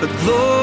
the glory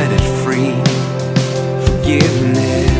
set it free. Forgiveness.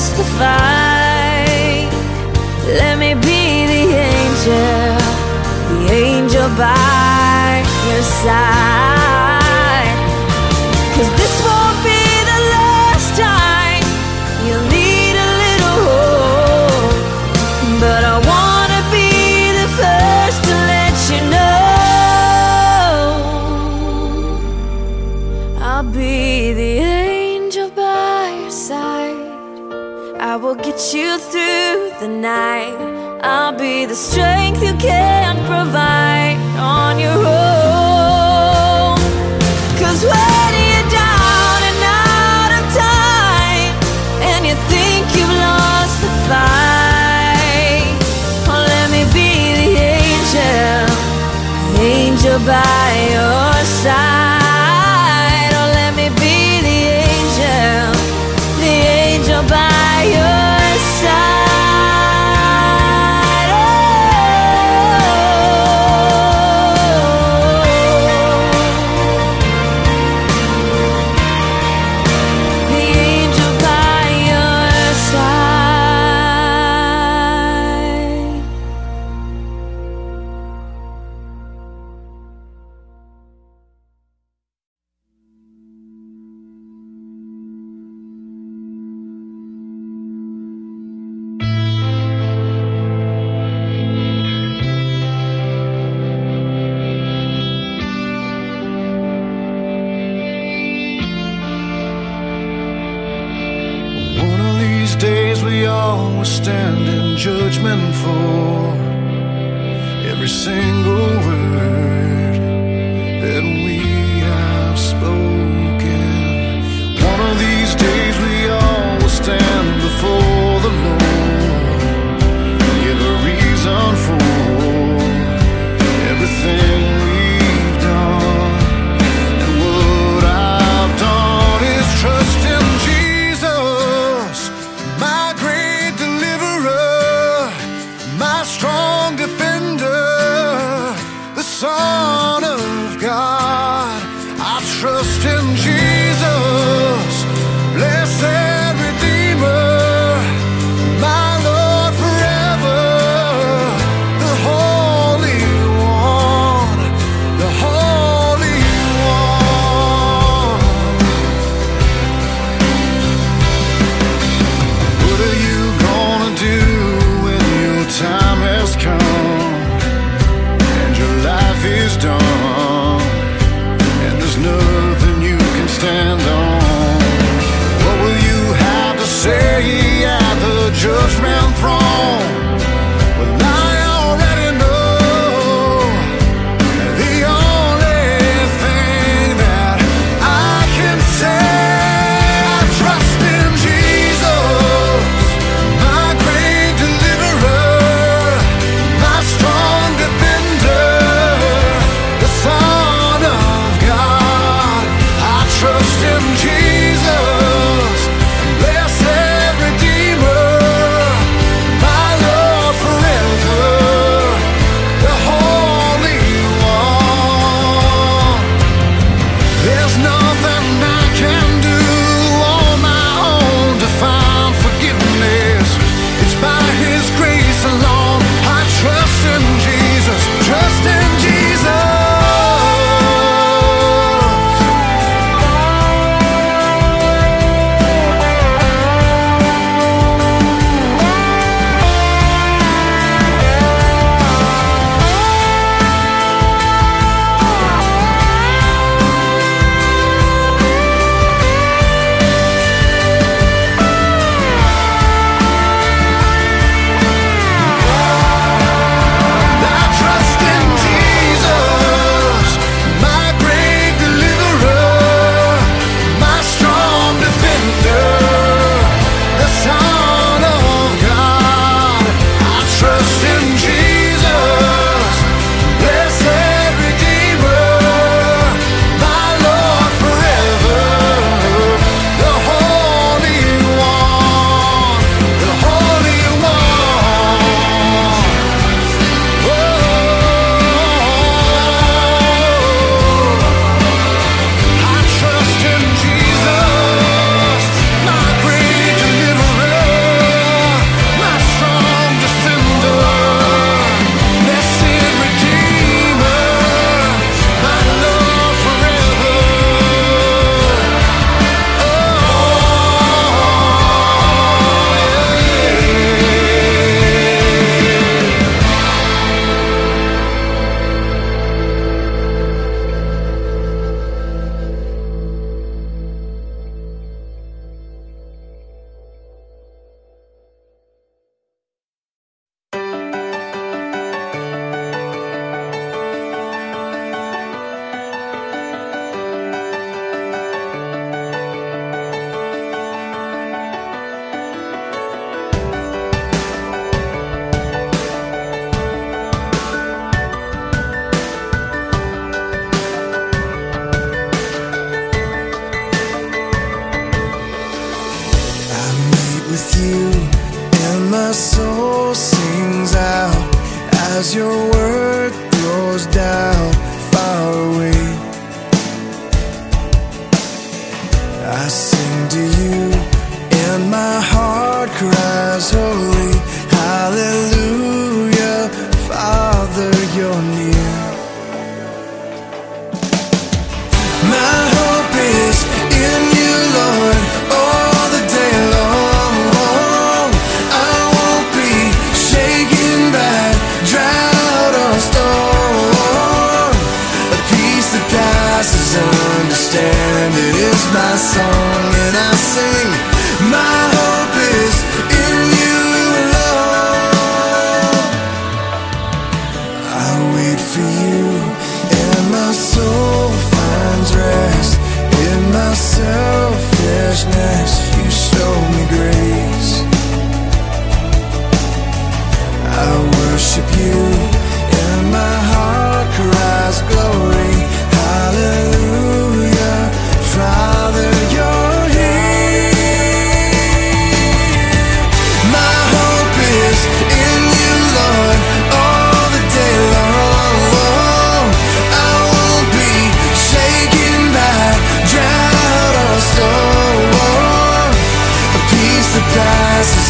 testify. Let me be the angel, the angel by your side. The night. I'll be the strength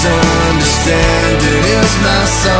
passes understanding is my song,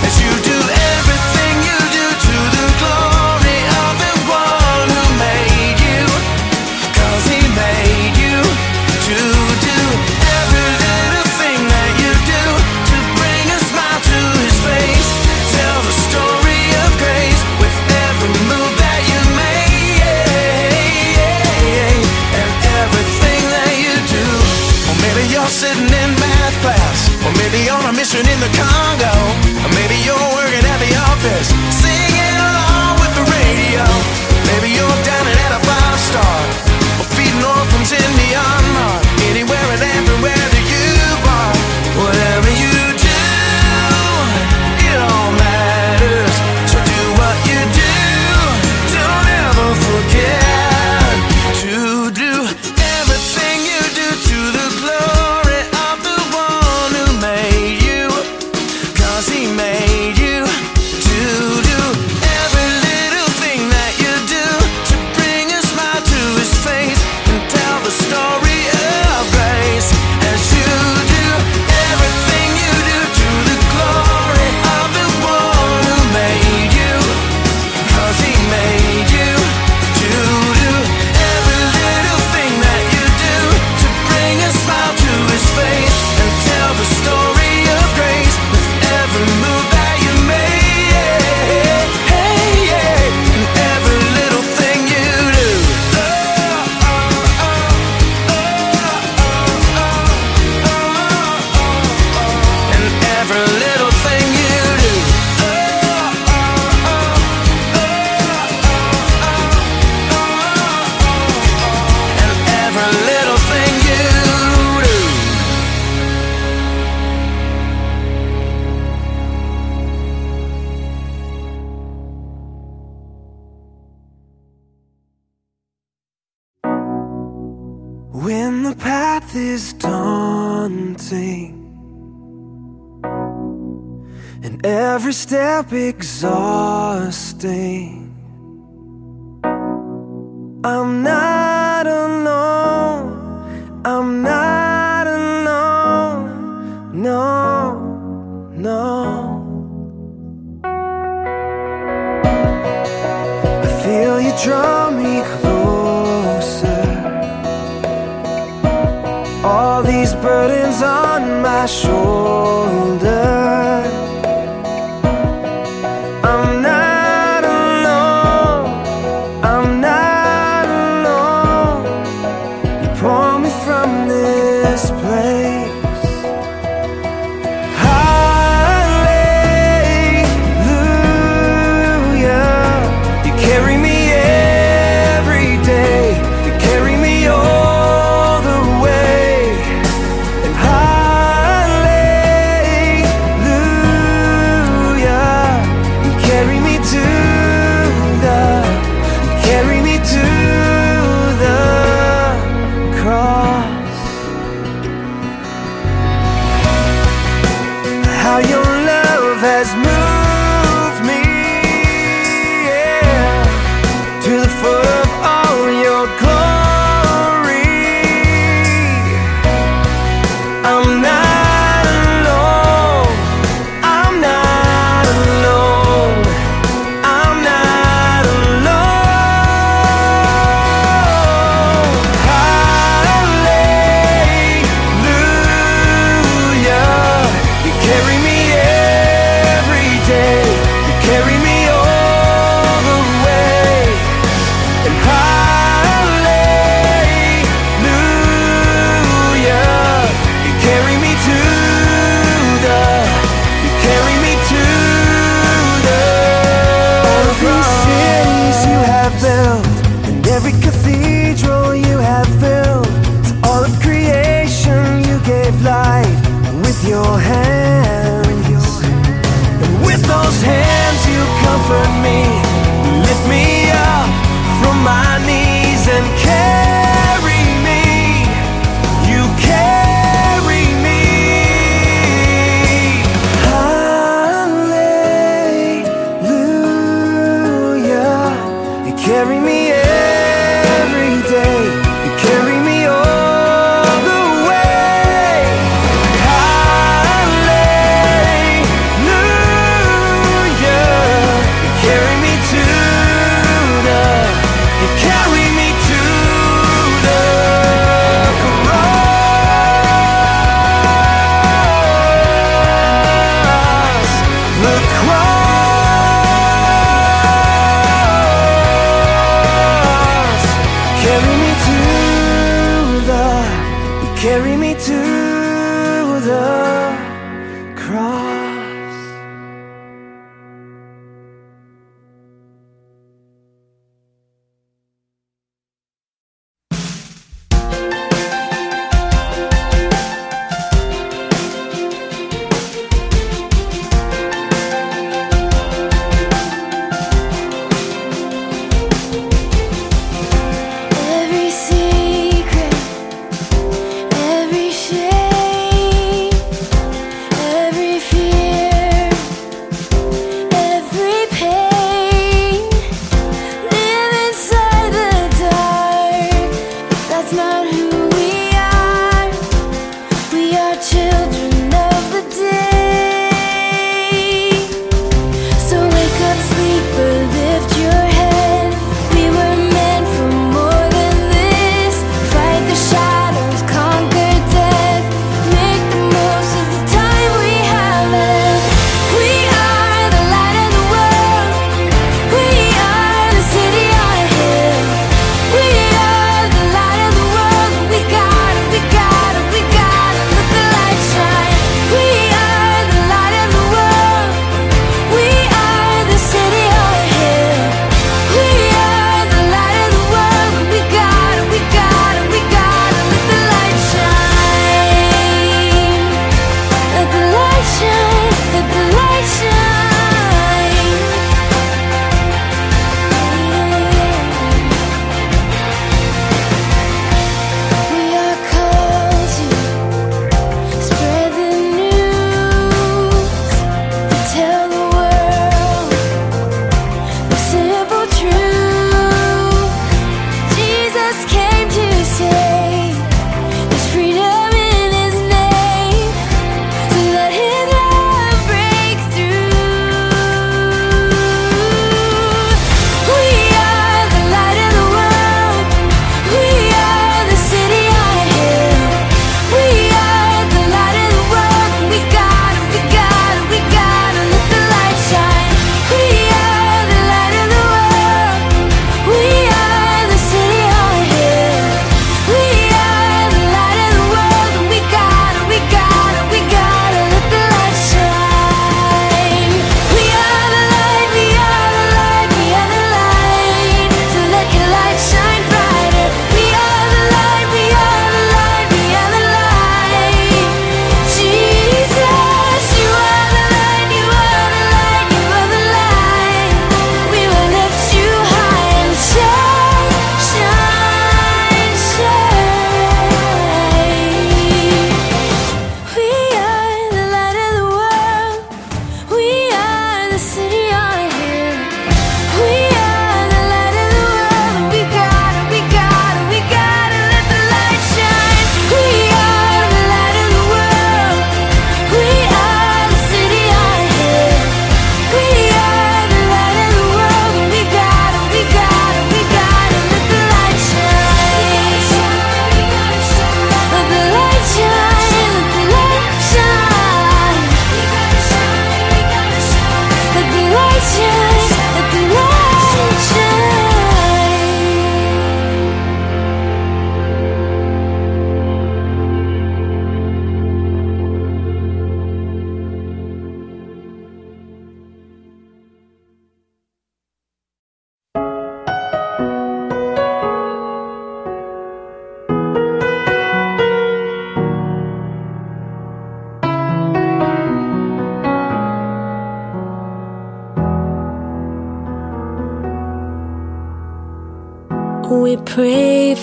up exhausted.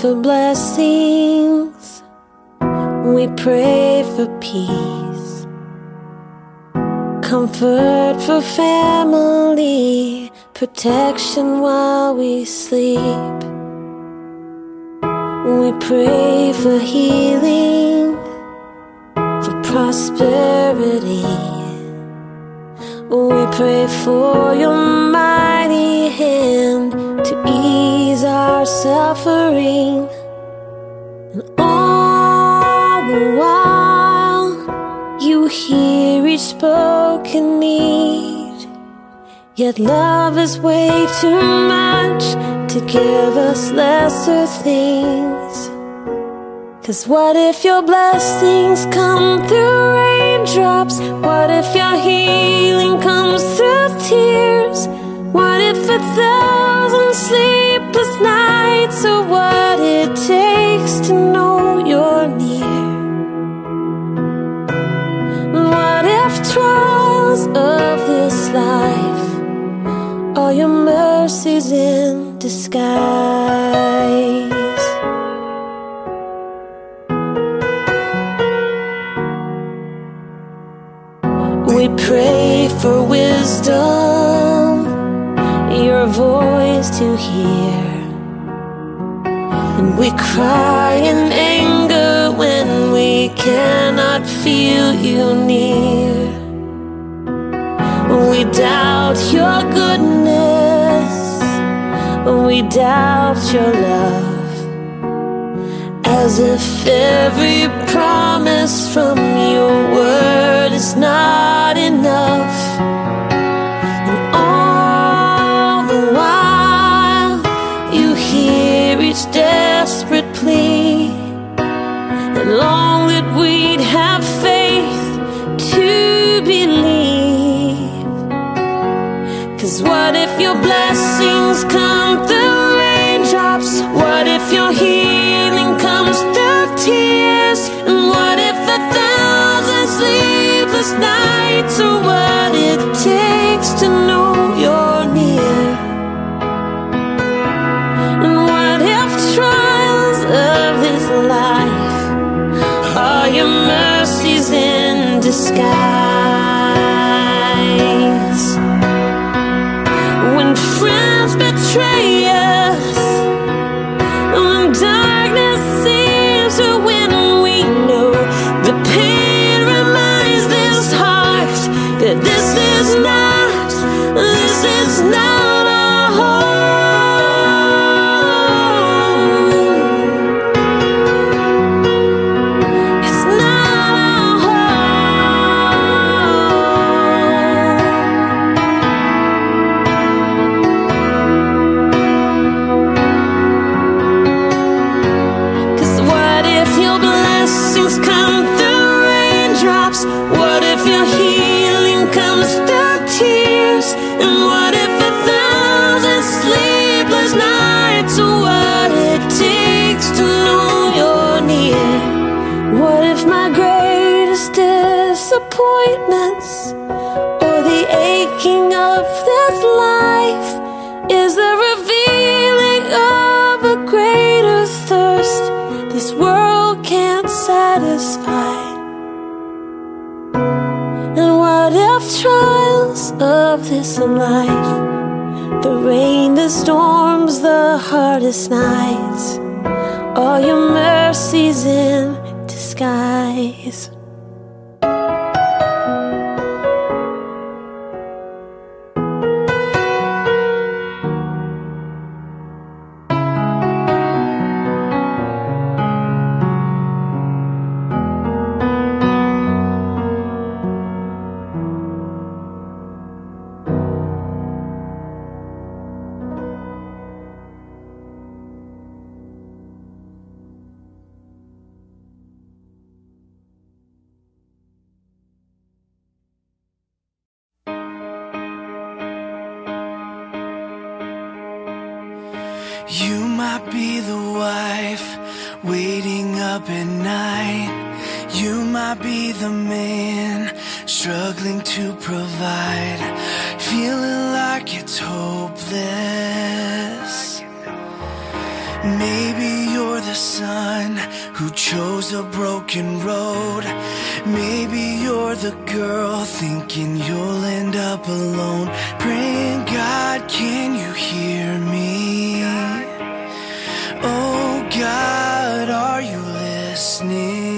for blessings, we pray for peace, comfort for family, protection while we sleep. We pray for healing. Love is way too much to give us lesser things. Cause what if your blessings come through raindrops? What if your healing comes through tears? What if a thousand sleepless nights are what? Disguise? We pray for wisdom, your voice to hear. And we cry in anger when we cannot feel you near. We doubt your goodness, we doubt your love. As if every promise from your word is not enough. And all the while, you hear each desperate plea and long that we'd have faith to believe. Cause what if your blessings in this life, the rain, the storms, the hardest nights All your mercies in disguise? Chose a broken road. Maybe you're the girl thinking you'll end up alone. Praying, God, can you hear me? Oh God, are you listening?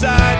side.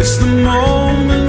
It's the moment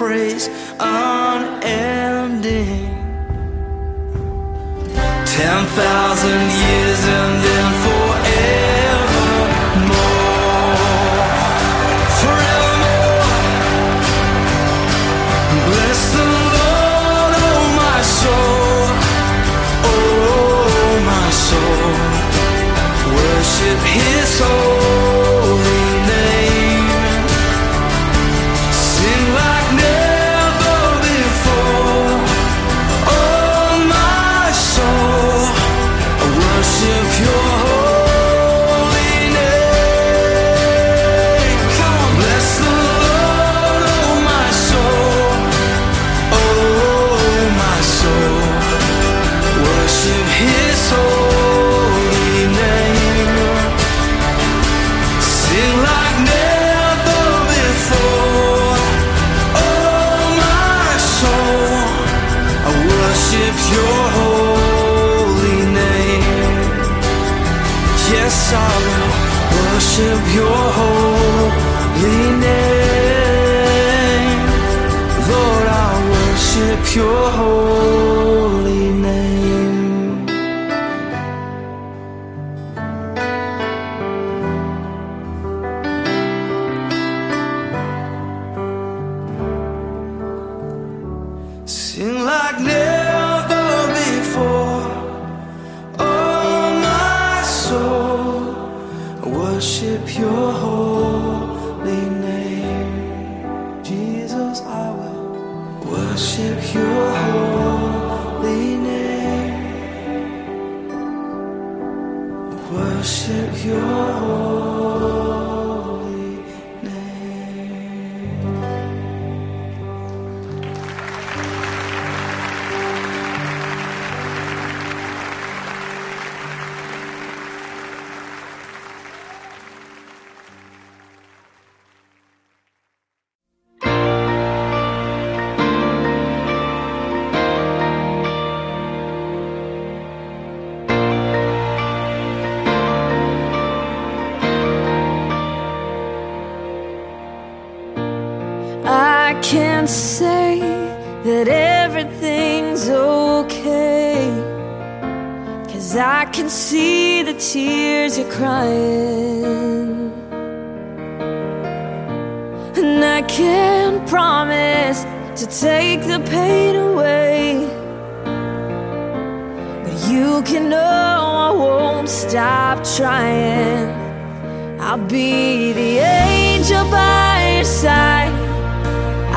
praise unending. Ten thousand Your tears you're crying. And I can't promise to take the pain away. But you can know I won't stop trying. I'll be the angel by your side.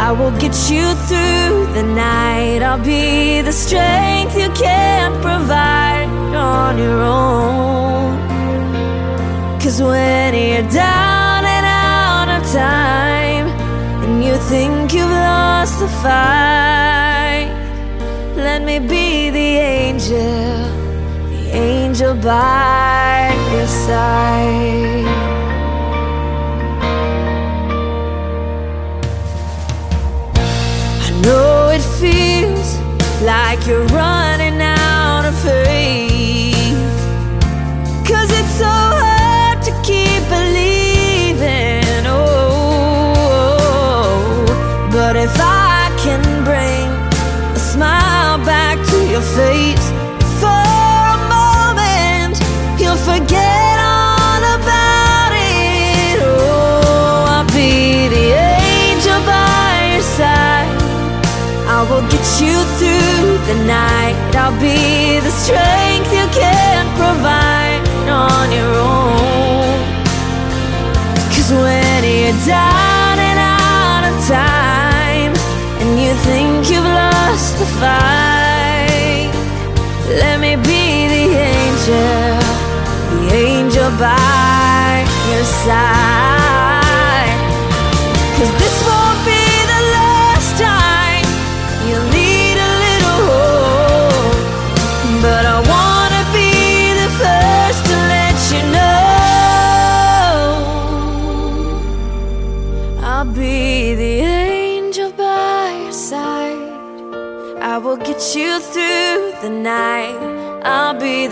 I will get you through the night. I'll be the strength you can't provide on your own. Cause when you're down and out of time, and you think you've lost the fight, let me be the angel, the angel by your side. I know it feels like you're running face for a moment, you'll forget all about it. Oh, I'll be the angel by your side. I will get you through the night. I'll be the strength you can't provide on your own. Cause when you're down and out of time, and you think you've lost the fight, angel, the angel by your side. Cause this won't be the last time you'll need a little hope. But I wanna be the first to let you know I'll be the angel by your side. I will get you through the night.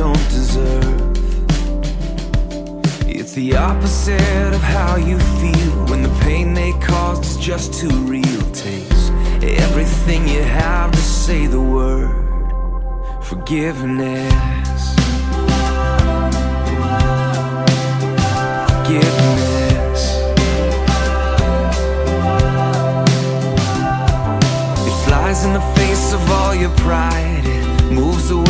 Don't deserve. It's the opposite of how you feel when the pain they caused is just too real. Takes everything you have to say the word forgiveness. Forgiveness. It flies in the face of all your pride. It moves away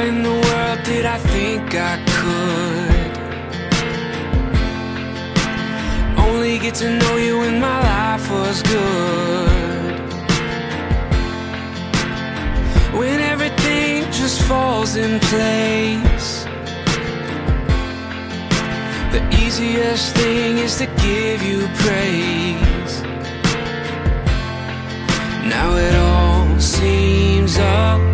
In the world did I think I could. Only get to know you when my life was good. When everything just falls in place. The easiest thing is to give you praise. Now it all seems up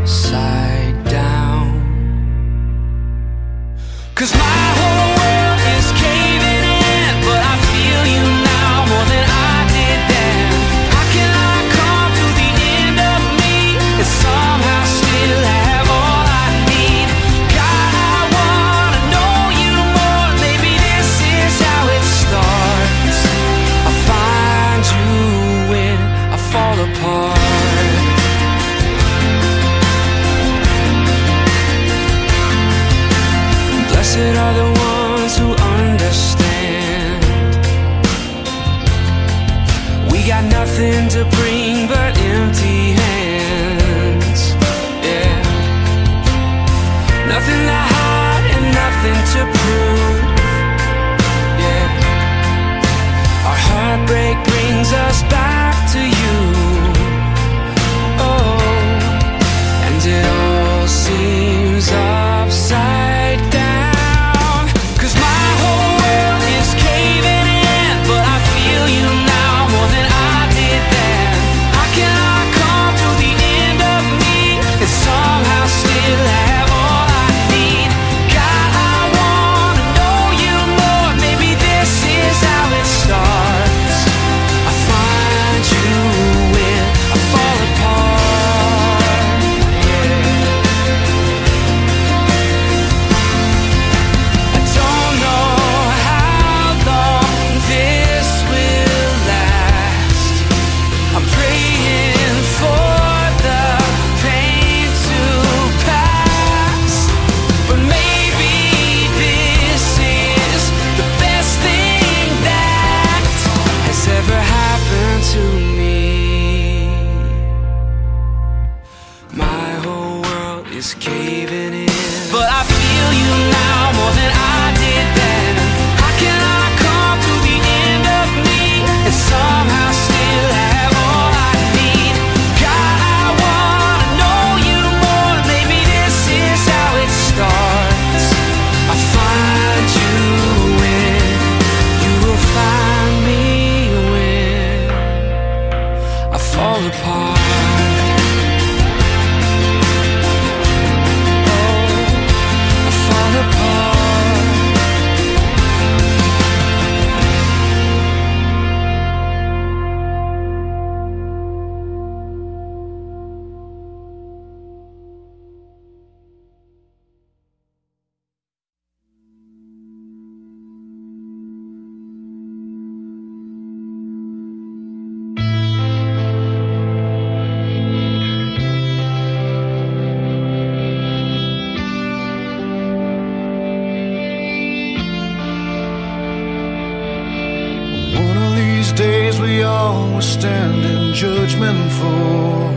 as we always stand in judgment for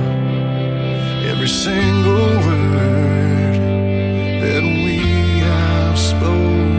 every single word that we have spoken.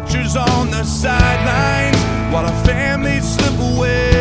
watchers on the sidelines while our families slip away.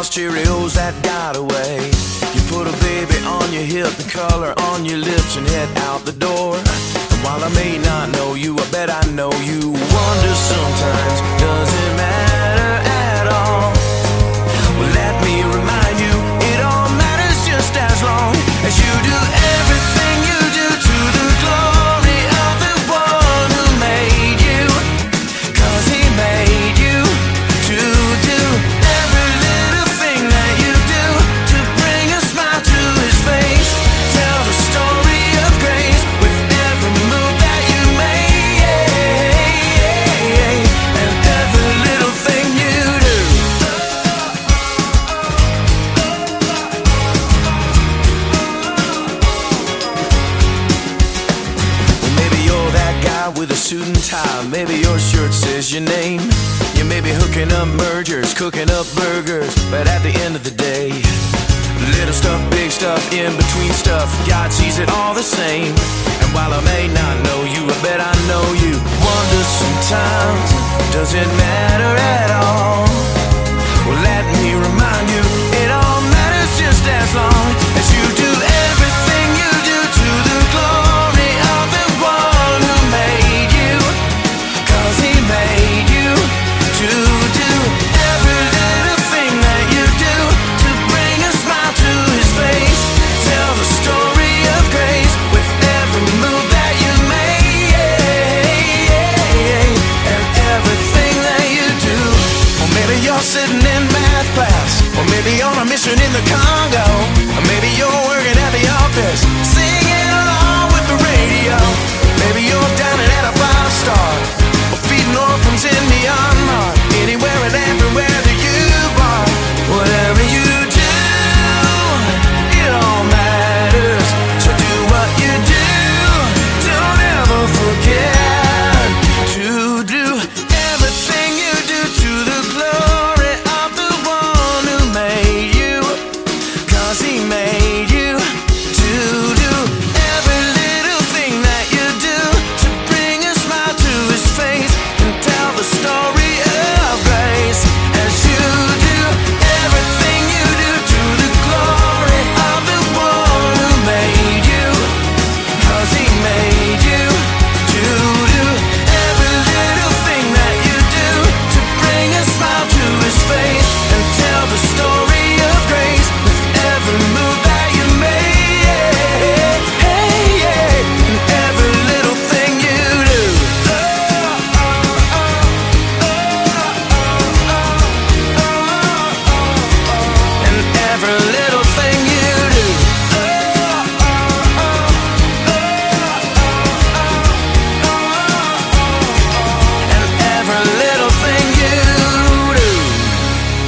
lost Cheerios that died away. You put a baby on your hip, the color on your lips, and head out it